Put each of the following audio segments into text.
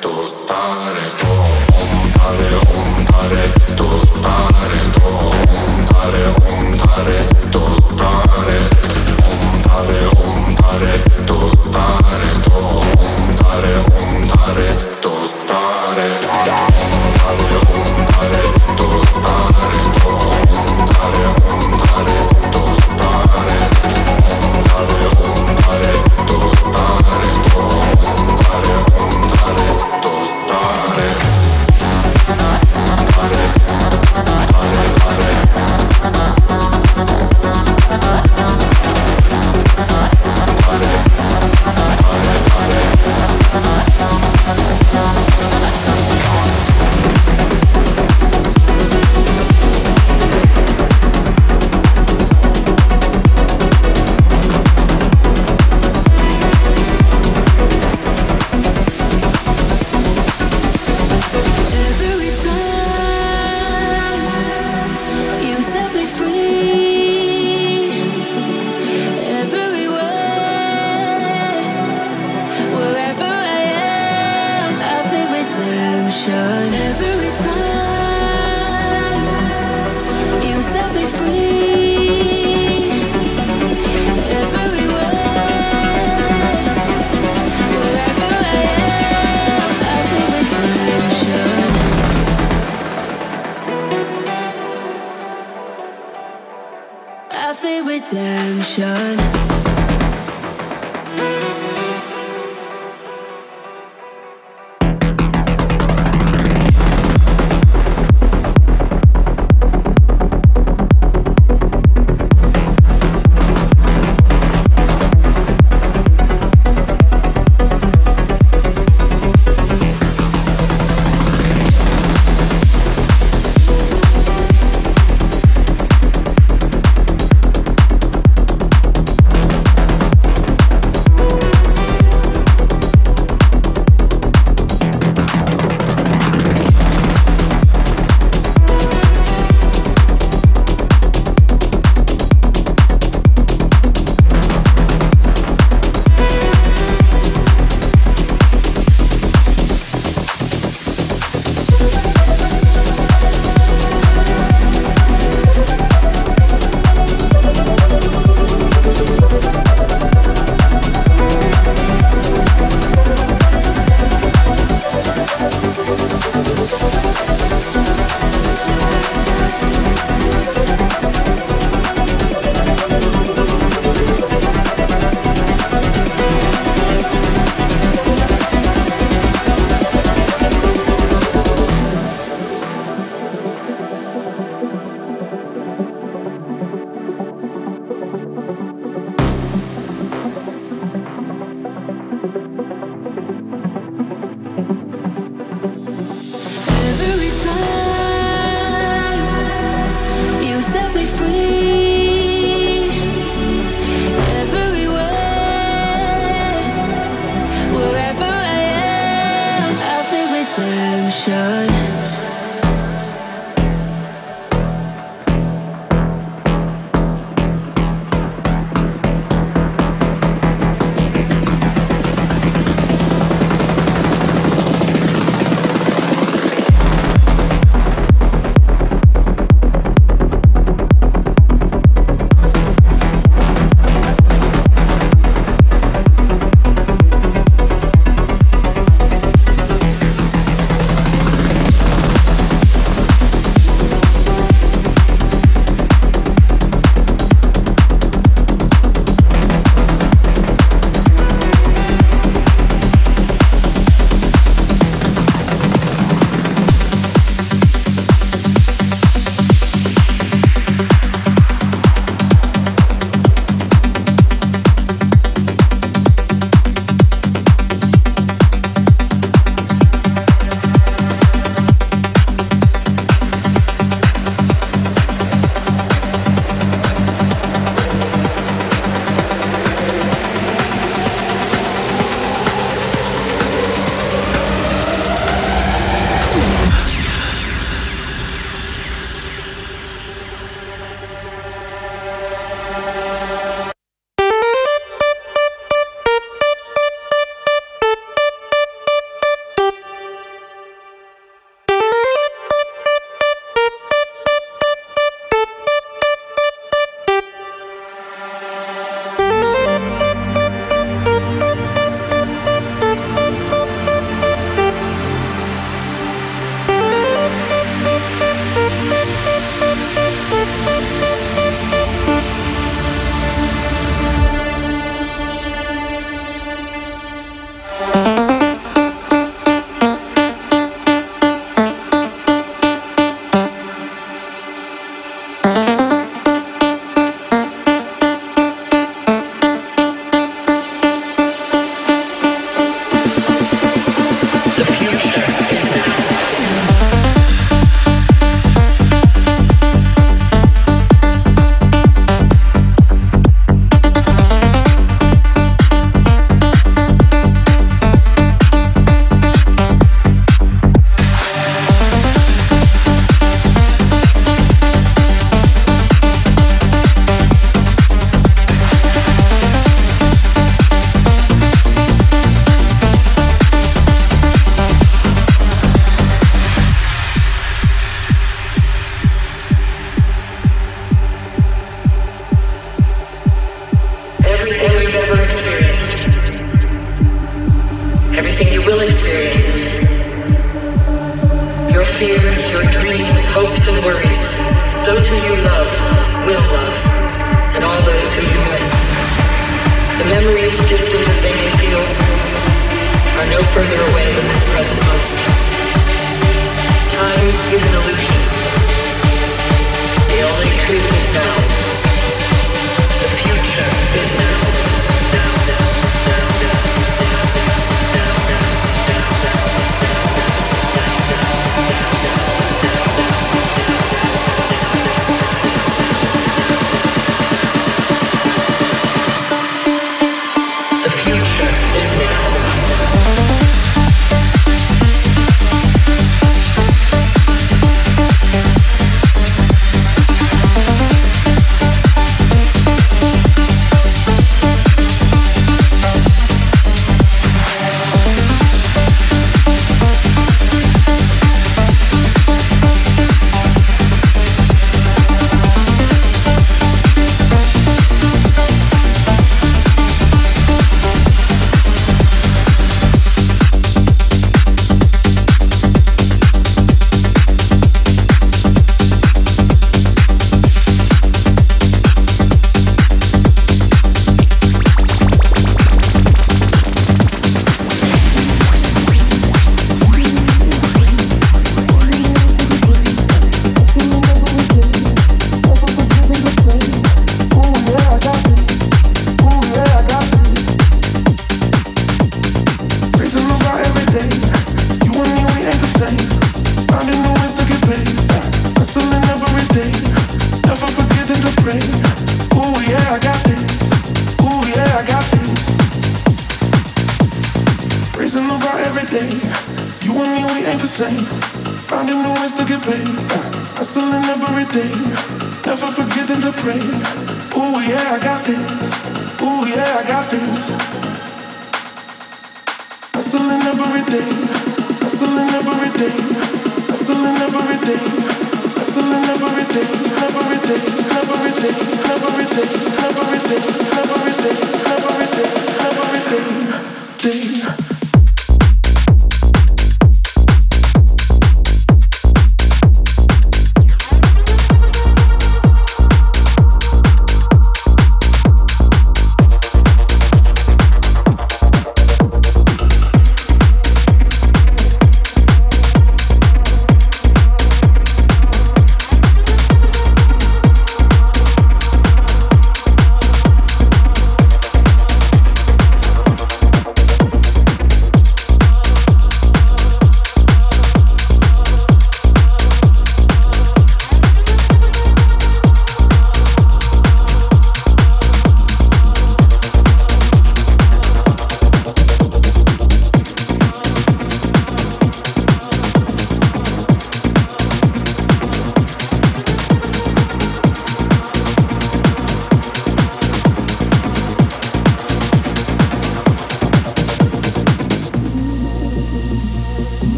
toccare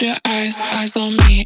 your eyes, eyes on me.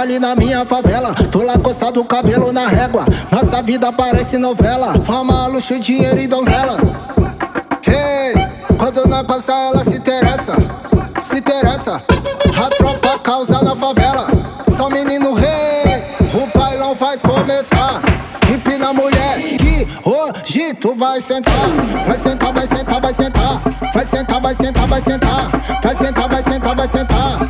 Ali na minha favela. Tô lá coçado, cabelo na régua. Nossa vida parece novela. Fama, luxo, dinheiro e donzela. Hey, quando na passa ela se interessa. Se interessa. A tropa causa na favela. Só menino rei, o bailão vai começar. Empina mulher que hoje tu vai sentar. Vai sentar, vai sentar, vai sentar. Vai sentar, vai sentar, vai sentar. Vai sentar, vai sentar, vai sentar.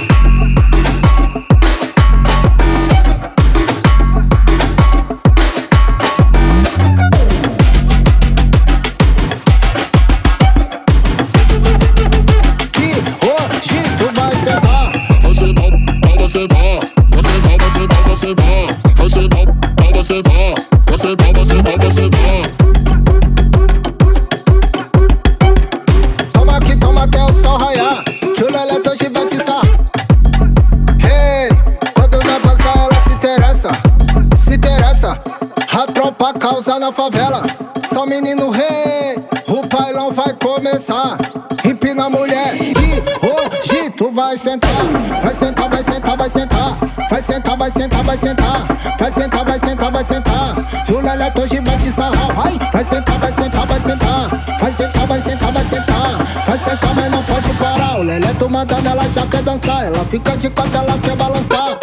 menino rei, o bailão vai começar. Empina a mulher e hoje tu vai sentar. Vai sentar, vai sentar, vai sentar. Vai sentar, vai sentar, vai sentar. Vai sentar, vai sentar, vai sentar. E o Leleto hoje vai te sarrar. Vai, vai sentar, vai sentar, vai sentar. Vai sentar, vai sentar, vai sentar. Vai sentar, mas não pode parar. O Leleto mandando ela já quer dançar. Ela fica de quatro, ela quer balançar.